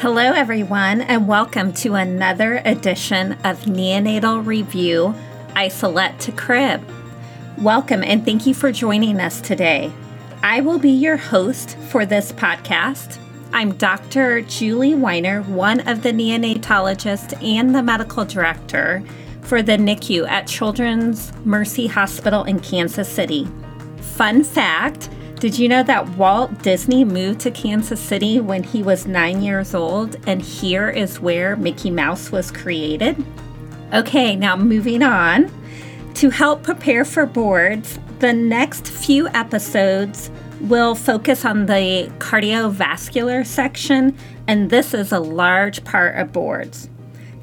Hello, everyone, and welcome to another edition of Neonatal Review Isolette to Crib. Welcome, and thank you for joining us today. I will be your host for this podcast. I'm Dr. Julie Weiner, one of the neonatologists and the medical director for the NICU at Children's Mercy Hospital in Kansas City. Fun fact did you know that Walt Disney moved to Kansas City when he was nine years old, and here is where Mickey Mouse was created? Okay, now moving on. To help prepare for boards, the next few episodes will focus on the cardiovascular section, and this is a large part of boards.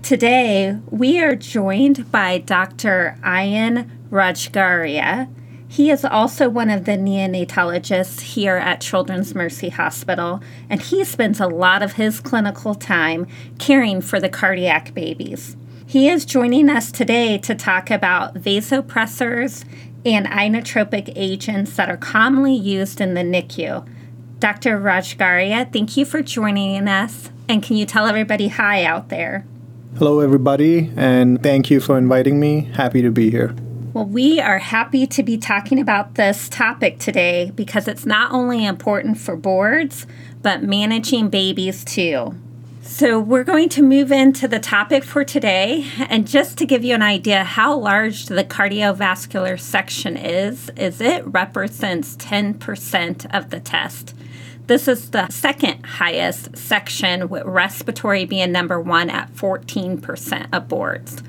Today, we are joined by Dr. Ian Rajgaria. He is also one of the neonatologists here at Children's Mercy Hospital, and he spends a lot of his clinical time caring for the cardiac babies. He is joining us today to talk about vasopressors and inotropic agents that are commonly used in the NICU. Dr. Rajgaria, thank you for joining us, and can you tell everybody hi out there? Hello, everybody, and thank you for inviting me. Happy to be here. Well, we are happy to be talking about this topic today because it's not only important for boards, but managing babies too. So, we're going to move into the topic for today. And just to give you an idea how large the cardiovascular section is, is it represents 10% of the test. This is the second highest section, with respiratory being number one at 14% of boards.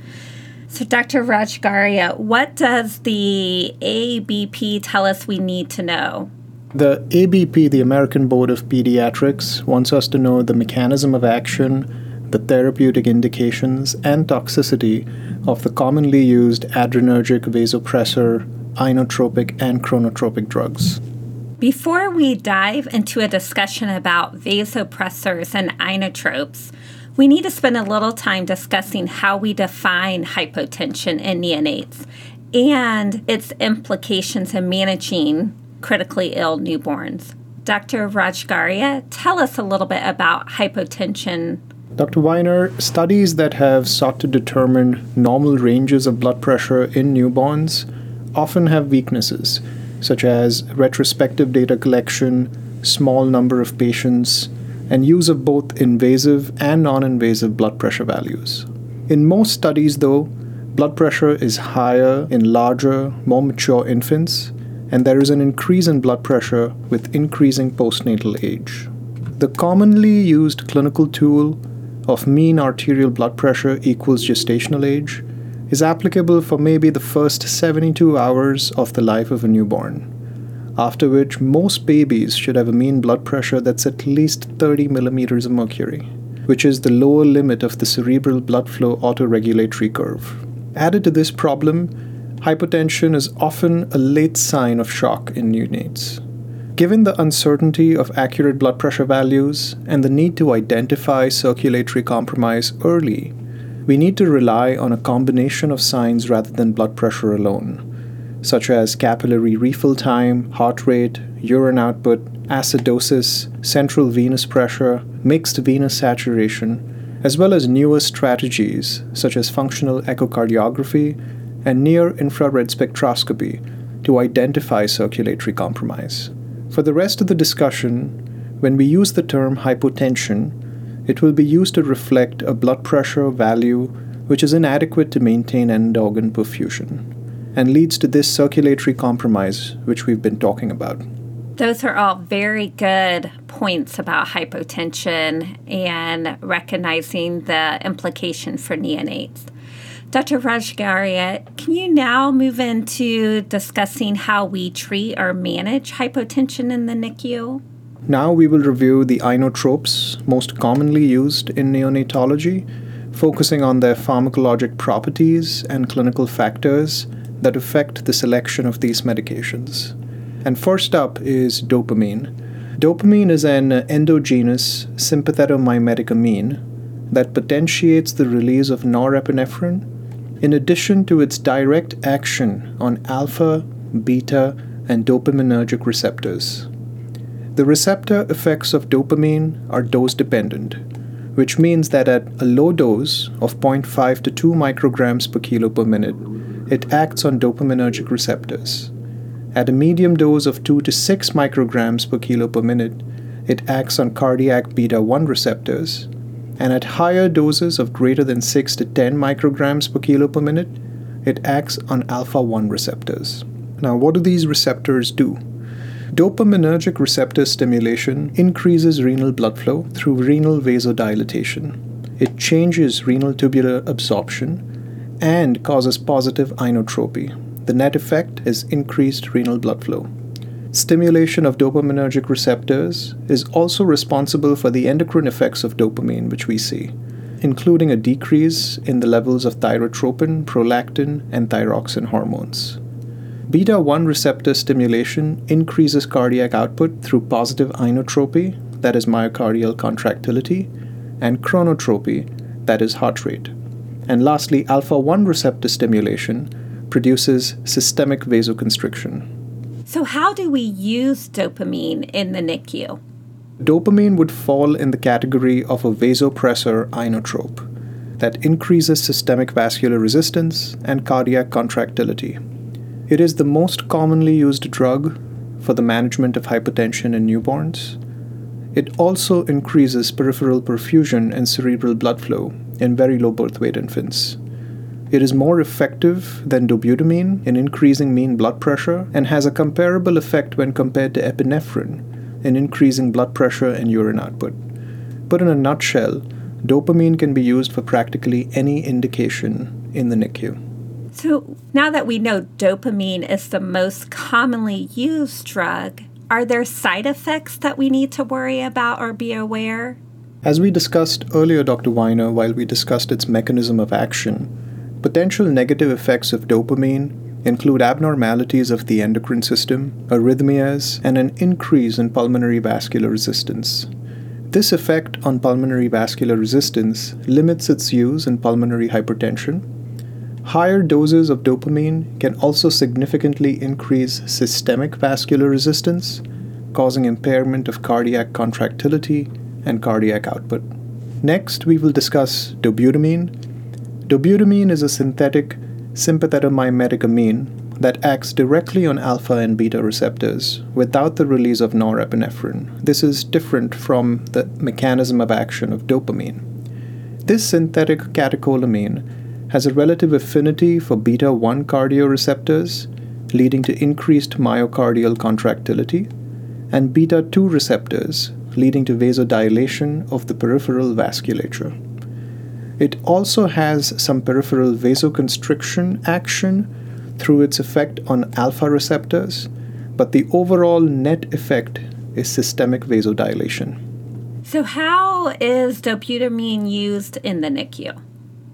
So, Dr. Rajgaria, what does the ABP tell us we need to know? The ABP, the American Board of Pediatrics, wants us to know the mechanism of action, the therapeutic indications, and toxicity of the commonly used adrenergic vasopressor, inotropic, and chronotropic drugs. Before we dive into a discussion about vasopressors and inotropes, we need to spend a little time discussing how we define hypotension in neonates and its implications in managing critically ill newborns. Dr. Rajgaria, tell us a little bit about hypotension. Dr. Weiner, studies that have sought to determine normal ranges of blood pressure in newborns often have weaknesses, such as retrospective data collection, small number of patients, and use of both invasive and non invasive blood pressure values. In most studies, though, blood pressure is higher in larger, more mature infants, and there is an increase in blood pressure with increasing postnatal age. The commonly used clinical tool of mean arterial blood pressure equals gestational age is applicable for maybe the first 72 hours of the life of a newborn after which most babies should have a mean blood pressure that's at least 30 millimeters of mercury, which is the lower limit of the cerebral blood flow autoregulatory curve. Added to this problem, hypotension is often a late sign of shock in neonates. Given the uncertainty of accurate blood pressure values and the need to identify circulatory compromise early, we need to rely on a combination of signs rather than blood pressure alone such as capillary refill time, heart rate, urine output, acidosis, central venous pressure, mixed venous saturation, as well as newer strategies such as functional echocardiography and near infrared spectroscopy to identify circulatory compromise. For the rest of the discussion, when we use the term hypotension, it will be used to reflect a blood pressure value which is inadequate to maintain end organ perfusion and leads to this circulatory compromise, which we've been talking about. Those are all very good points about hypotension and recognizing the implication for neonates. Dr. Rajgaria, can you now move into discussing how we treat or manage hypotension in the NICU? Now we will review the inotropes most commonly used in neonatology, focusing on their pharmacologic properties and clinical factors that affect the selection of these medications. And first up is dopamine. Dopamine is an endogenous sympathetomimetic amine that potentiates the release of norepinephrine in addition to its direct action on alpha, beta, and dopaminergic receptors. The receptor effects of dopamine are dose dependent, which means that at a low dose of 0.5 to 2 micrograms per kilo per minute, it acts on dopaminergic receptors. At a medium dose of 2 to 6 micrograms per kilo per minute, it acts on cardiac beta 1 receptors. And at higher doses of greater than 6 to 10 micrograms per kilo per minute, it acts on alpha 1 receptors. Now, what do these receptors do? Dopaminergic receptor stimulation increases renal blood flow through renal vasodilatation. It changes renal tubular absorption and causes positive inotropy. The net effect is increased renal blood flow. Stimulation of dopaminergic receptors is also responsible for the endocrine effects of dopamine, which we see, including a decrease in the levels of thyrotropin, prolactin, and thyroxine hormones. Beta 1 receptor stimulation increases cardiac output through positive inotropy, that is myocardial contractility, and chronotropy, that is heart rate. And lastly, alpha 1 receptor stimulation produces systemic vasoconstriction. So, how do we use dopamine in the NICU? Dopamine would fall in the category of a vasopressor inotrope that increases systemic vascular resistance and cardiac contractility. It is the most commonly used drug for the management of hypertension in newborns. It also increases peripheral perfusion and cerebral blood flow in very low birth weight infants. It is more effective than dobutamine in increasing mean blood pressure and has a comparable effect when compared to epinephrine in increasing blood pressure and urine output. But in a nutshell, dopamine can be used for practically any indication in the NICU. So now that we know dopamine is the most commonly used drug, are there side effects that we need to worry about or be aware? As we discussed earlier, Dr. Weiner, while we discussed its mechanism of action, potential negative effects of dopamine include abnormalities of the endocrine system, arrhythmias, and an increase in pulmonary vascular resistance. This effect on pulmonary vascular resistance limits its use in pulmonary hypertension Higher doses of dopamine can also significantly increase systemic vascular resistance, causing impairment of cardiac contractility and cardiac output. Next, we will discuss dobutamine. Dobutamine is a synthetic sympathetomimetic amine that acts directly on alpha and beta receptors without the release of norepinephrine. This is different from the mechanism of action of dopamine. This synthetic catecholamine has a relative affinity for beta 1 cardioreceptors, leading to increased myocardial contractility, and beta 2 receptors, leading to vasodilation of the peripheral vasculature. It also has some peripheral vasoconstriction action through its effect on alpha receptors, but the overall net effect is systemic vasodilation. So, how is dobutamine used in the NICU?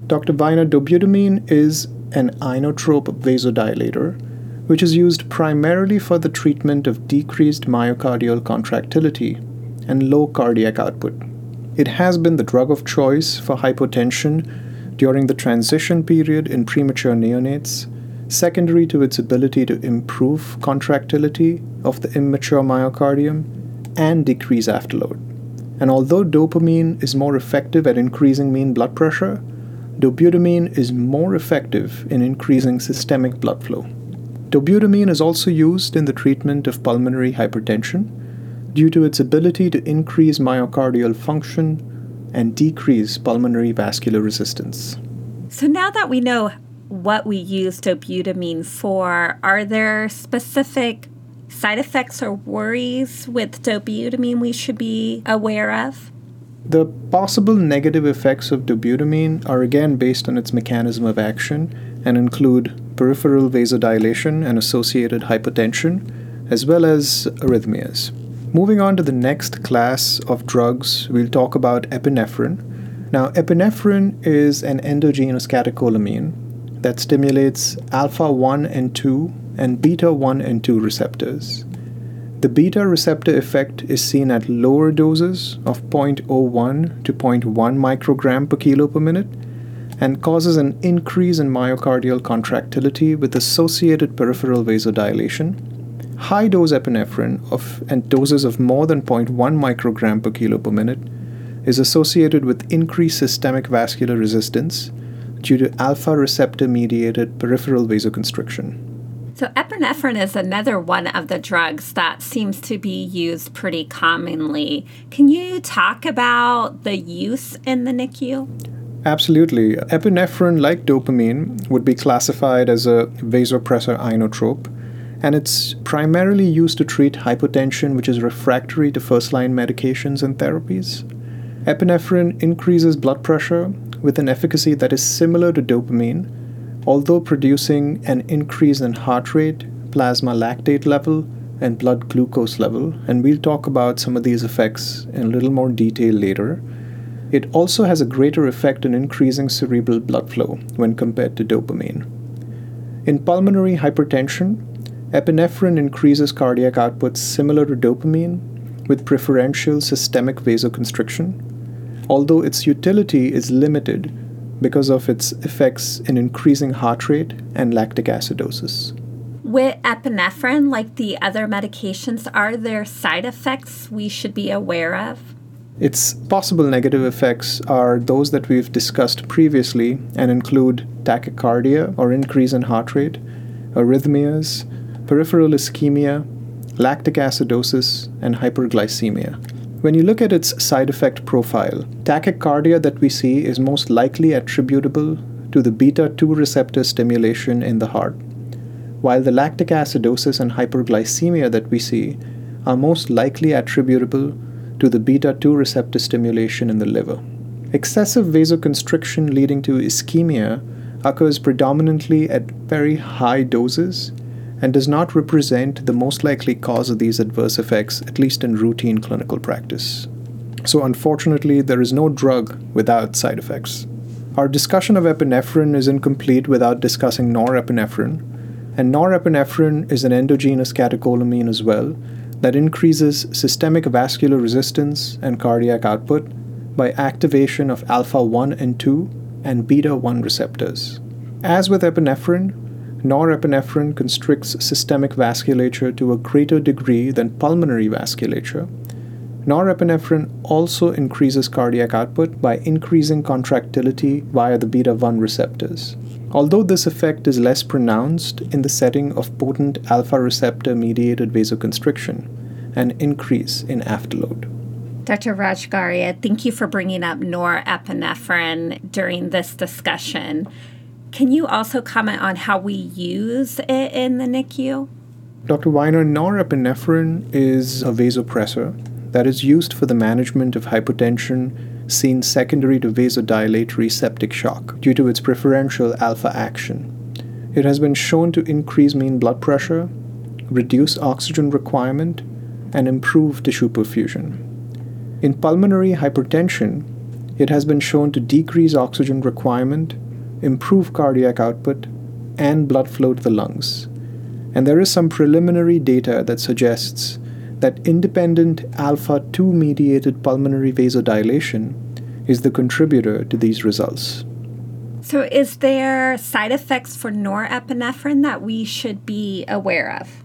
Dr. Weiner, dobutamine is an inotrope vasodilator, which is used primarily for the treatment of decreased myocardial contractility and low cardiac output. It has been the drug of choice for hypotension during the transition period in premature neonates, secondary to its ability to improve contractility of the immature myocardium and decrease afterload. And although dopamine is more effective at increasing mean blood pressure, dobutamine is more effective in increasing systemic blood flow. Dobutamine is also used in the treatment of pulmonary hypertension due to its ability to increase myocardial function and decrease pulmonary vascular resistance. So, now that we know what we use dobutamine for, are there specific side effects or worries with dobutamine we should be aware of? The possible negative effects of dobutamine are again based on its mechanism of action and include peripheral vasodilation and associated hypotension, as well as arrhythmias. Moving on to the next class of drugs, we'll talk about epinephrine. Now, epinephrine is an endogenous catecholamine that stimulates alpha 1 and 2 and beta 1 and 2 receptors. The beta receptor effect is seen at lower doses of 0.01 to 0.1 microgram per kilo per minute and causes an increase in myocardial contractility with associated peripheral vasodilation. High dose epinephrine of, and doses of more than 0.1 microgram per kilo per minute is associated with increased systemic vascular resistance due to alpha receptor mediated peripheral vasoconstriction. So, epinephrine is another one of the drugs that seems to be used pretty commonly. Can you talk about the use in the NICU? Absolutely. Epinephrine, like dopamine, would be classified as a vasopressor inotrope, and it's primarily used to treat hypotension, which is refractory to first line medications and therapies. Epinephrine increases blood pressure with an efficacy that is similar to dopamine, although producing an increase in heart rate, plasma lactate level, and blood glucose level, and we'll talk about some of these effects in a little more detail later. It also has a greater effect in increasing cerebral blood flow when compared to dopamine. In pulmonary hypertension, epinephrine increases cardiac output similar to dopamine with preferential systemic vasoconstriction, although its utility is limited because of its effects in increasing heart rate and lactic acidosis. With epinephrine, like the other medications, are there side effects we should be aware of? Its possible negative effects are those that we've discussed previously and include tachycardia or increase in heart rate, arrhythmias, peripheral ischemia, lactic acidosis, and hyperglycemia. When you look at its side effect profile, tachycardia that we see is most likely attributable to the beta 2 receptor stimulation in the heart, while the lactic acidosis and hyperglycemia that we see are most likely attributable to the beta 2 receptor stimulation in the liver. Excessive vasoconstriction leading to ischemia occurs predominantly at very high doses and does not represent the most likely cause of these adverse effects, at least in routine clinical practice. So, unfortunately, there is no drug without side effects. Our discussion of epinephrine is incomplete without discussing norepinephrine, and norepinephrine is an endogenous catecholamine as well that increases systemic vascular resistance and cardiac output by activation of alpha 1 and 2 and beta 1 receptors. As with epinephrine, norepinephrine constricts systemic vasculature to a greater degree than pulmonary vasculature. Norepinephrine also increases cardiac output by increasing contractility via the beta 1 receptors. Although this effect is less pronounced in the setting of potent alpha receptor mediated vasoconstriction, and increase in afterload. Dr. Rajgaria, thank you for bringing up norepinephrine during this discussion. Can you also comment on how we use it in the NICU? Dr. Weiner, norepinephrine is a vasopressor that is used for the management of hypotension seen secondary to vasodilatory septic shock due to its preferential alpha action. It has been shown to increase mean blood pressure, reduce oxygen requirement, and improve tissue perfusion. In pulmonary hypertension, it has been shown to decrease oxygen requirement improve cardiac output, and blood flow to the lungs. And there is some preliminary data that suggests that independent alpha 2 mediated pulmonary vasodilation is the contributor to these results. So, is there side effects for norepinephrine that we should be aware of?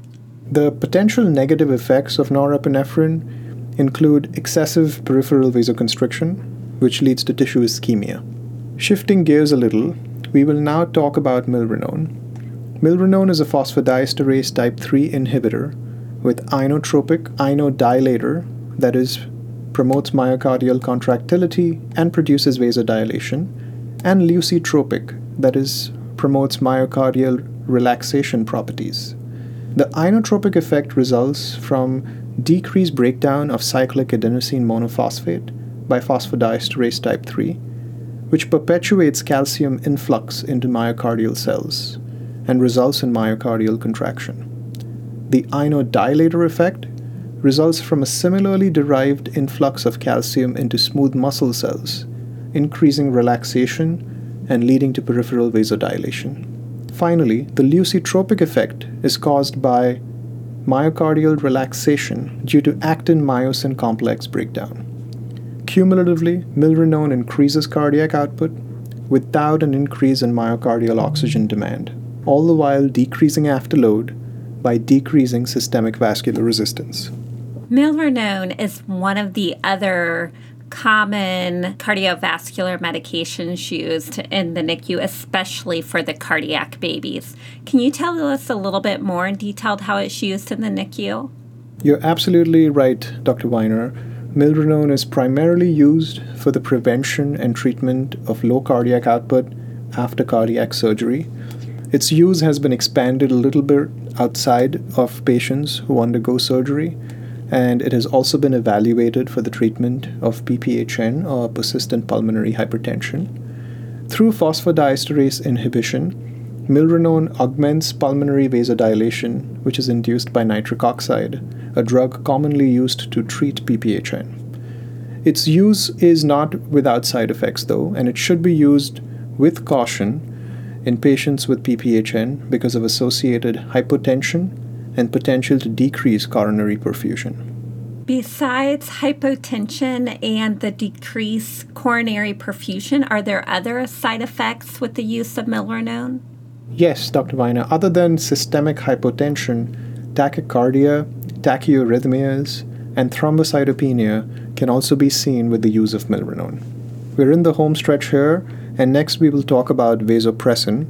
The potential negative effects of norepinephrine include excessive peripheral vasoconstriction, which leads to tissue ischemia. Shifting gears a little, we will now talk about milrinone. Milrinone is a phosphodiesterase type 3 inhibitor with inotropic inodilator that is promotes myocardial contractility and produces vasodilation and lusitropic that is promotes myocardial relaxation properties. The inotropic effect results from decreased breakdown of cyclic adenosine monophosphate by phosphodiesterase type 3 which perpetuates calcium influx into myocardial cells and results in myocardial contraction. The inodilator effect results from a similarly derived influx of calcium into smooth muscle cells, increasing relaxation and leading to peripheral vasodilation. Finally, the lusitropic effect is caused by myocardial relaxation due to actin myosin complex breakdown. Cumulatively, milrinone increases cardiac output without an increase in myocardial oxygen demand, all the while decreasing afterload by decreasing systemic vascular resistance. Milrinone is one of the other common cardiovascular medications used in the NICU, especially for the cardiac babies. Can you tell us a little bit more in detail how it's used in the NICU? You're absolutely right, Dr. Weiner. Milrinone is primarily used for the prevention and treatment of low cardiac output after cardiac surgery. Its use has been expanded a little bit outside of patients who undergo surgery, and it has also been evaluated for the treatment of PPHN or persistent pulmonary hypertension. Through phosphodiesterase inhibition, milrinone augments pulmonary vasodilation, which is induced by nitric oxide, a drug commonly used to treat PPHN. Its use is not without side effects, though, and it should be used with caution in patients with PPHN because of associated hypotension and potential to decrease coronary perfusion. Besides hypotension and the decreased coronary perfusion, are there other side effects with the use of milrinone? Yes, Dr. Weiner. Other than systemic hypotension, tachycardia, tachyarrhythmias, and thrombocytopenia can also be seen with the use of milrinone. We're in the home stretch here, and next we will talk about vasopressin.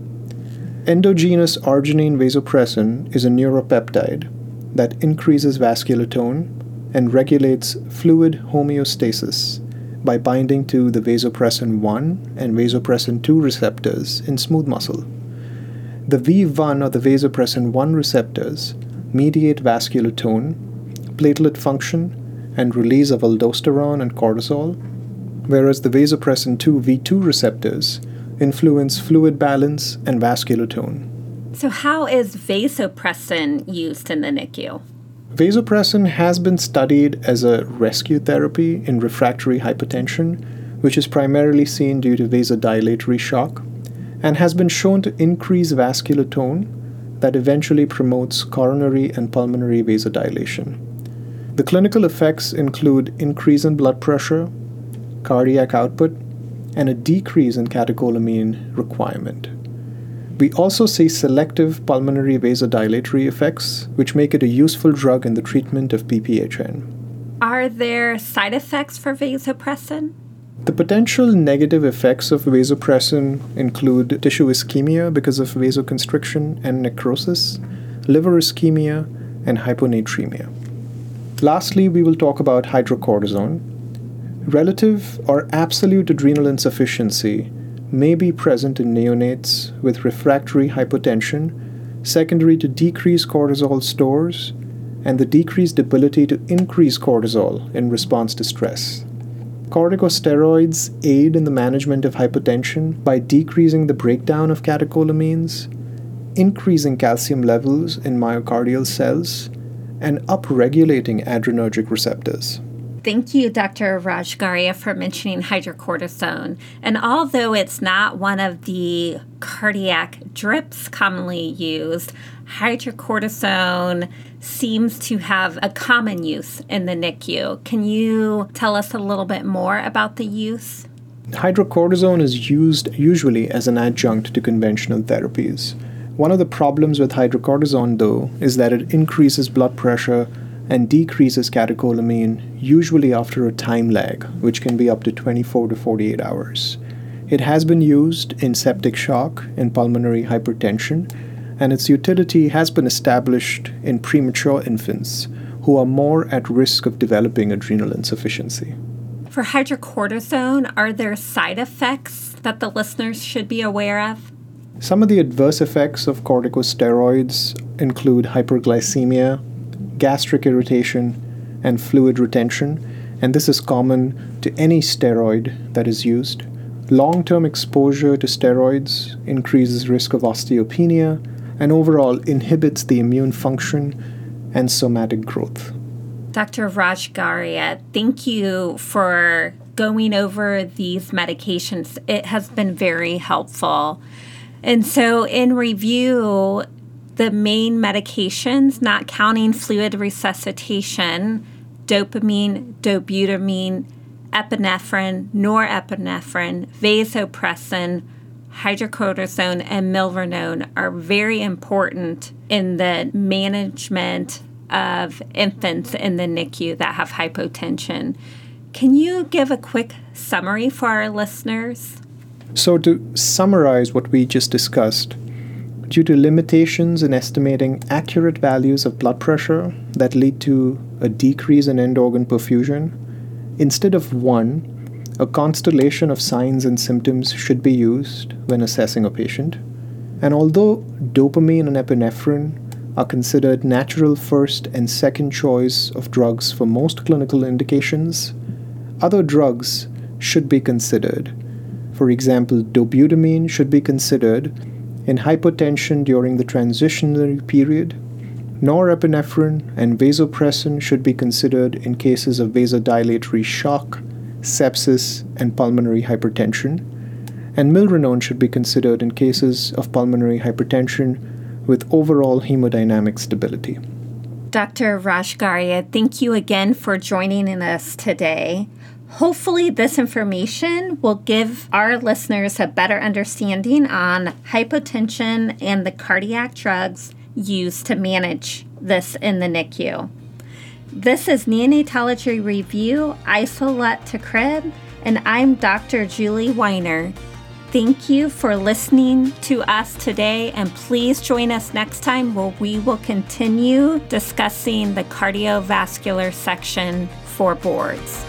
Endogenous arginine vasopressin is a neuropeptide that increases vascular tone and regulates fluid homeostasis by binding to the vasopressin 1 and vasopressin 2 receptors in smooth muscle. The V1 or the vasopressin 1 receptors mediate vascular tone, platelet function, and release of aldosterone and cortisol, whereas the vasopressin 2 V2 receptors influence fluid balance and vascular tone. So, how is vasopressin used in the NICU? Vasopressin has been studied as a rescue therapy in refractory hypertension, which is primarily seen due to vasodilatory shock, and has been shown to increase vascular tone that eventually promotes coronary and pulmonary vasodilation. The clinical effects include increase in blood pressure, cardiac output, and a decrease in catecholamine requirement. We also see selective pulmonary vasodilatory effects, which make it a useful drug in the treatment of PPHN. Are there side effects for vasopressin? The potential negative effects of vasopressin include tissue ischemia because of vasoconstriction and necrosis, liver ischemia, and hyponatremia. Lastly, we will talk about hydrocortisone, Relative or absolute adrenal insufficiency may be present in neonates with refractory hypotension, secondary to decreased cortisol stores and the decreased ability to increase cortisol in response to stress. Corticosteroids aid in the management of hypotension by decreasing the breakdown of catecholamines, increasing calcium levels in myocardial cells, and upregulating adrenergic receptors. Thank you, Dr. Rajgaria, for mentioning hydrocortisone. And although it's not one of the cardiac drips commonly used, hydrocortisone seems to have a common use in the NICU. Can you tell us a little bit more about the use? Hydrocortisone is used usually as an adjunct to conventional therapies. One of the problems with hydrocortisone, though, is that it increases blood pressure and decreases catecholamine usually after a time lag, which can be up to 24 to 48 hours. It has been used in septic shock and pulmonary hypertension, and its utility has been established in premature infants who are more at risk of developing adrenal insufficiency. For hydrocortisone, are there side effects that the listeners should be aware of? Some of the adverse effects of corticosteroids include hyperglycemia, gastric irritation, and fluid retention, and this is common to any steroid that is used. Long term exposure to steroids increases risk of osteopenia and overall inhibits the immune function and somatic growth. Dr. Rajgaria, thank you for going over these medications. It has been very helpful. And so, in review, the main medications, not counting fluid resuscitation, dopamine, dobutamine, epinephrine, norepinephrine, vasopressin, hydrocortisone, and milrinone are very important in the management of infants in the NICU that have hypotension. Can you give a quick summary for our listeners? So, to summarize what we just discussed, due to limitations in estimating accurate values of blood pressure that lead to a decrease in end organ perfusion, instead of one, a constellation of signs and symptoms should be used when assessing a patient. And although dopamine and epinephrine are considered natural first and second choice of drugs for most clinical indications, other drugs should be considered. For example, dobutamine should be considered in hypotension during the transitionary period. Norepinephrine and vasopressin should be considered in cases of vasodilatory shock, sepsis, and pulmonary hypertension. And milrinone should be considered in cases of pulmonary hypertension with overall hemodynamic stability. Dr. Rajgarhia, thank you again for joining us today. Hopefully, this information will give our listeners a better understanding on hypotension and the cardiac drugs used to manage this in the NICU. This is Neonatology Review, Isolette to Crib, and I'm Dr. Julie Weiner. Thank you for listening to us today, and please join us next time where we will continue discussing the cardiovascular section for boards.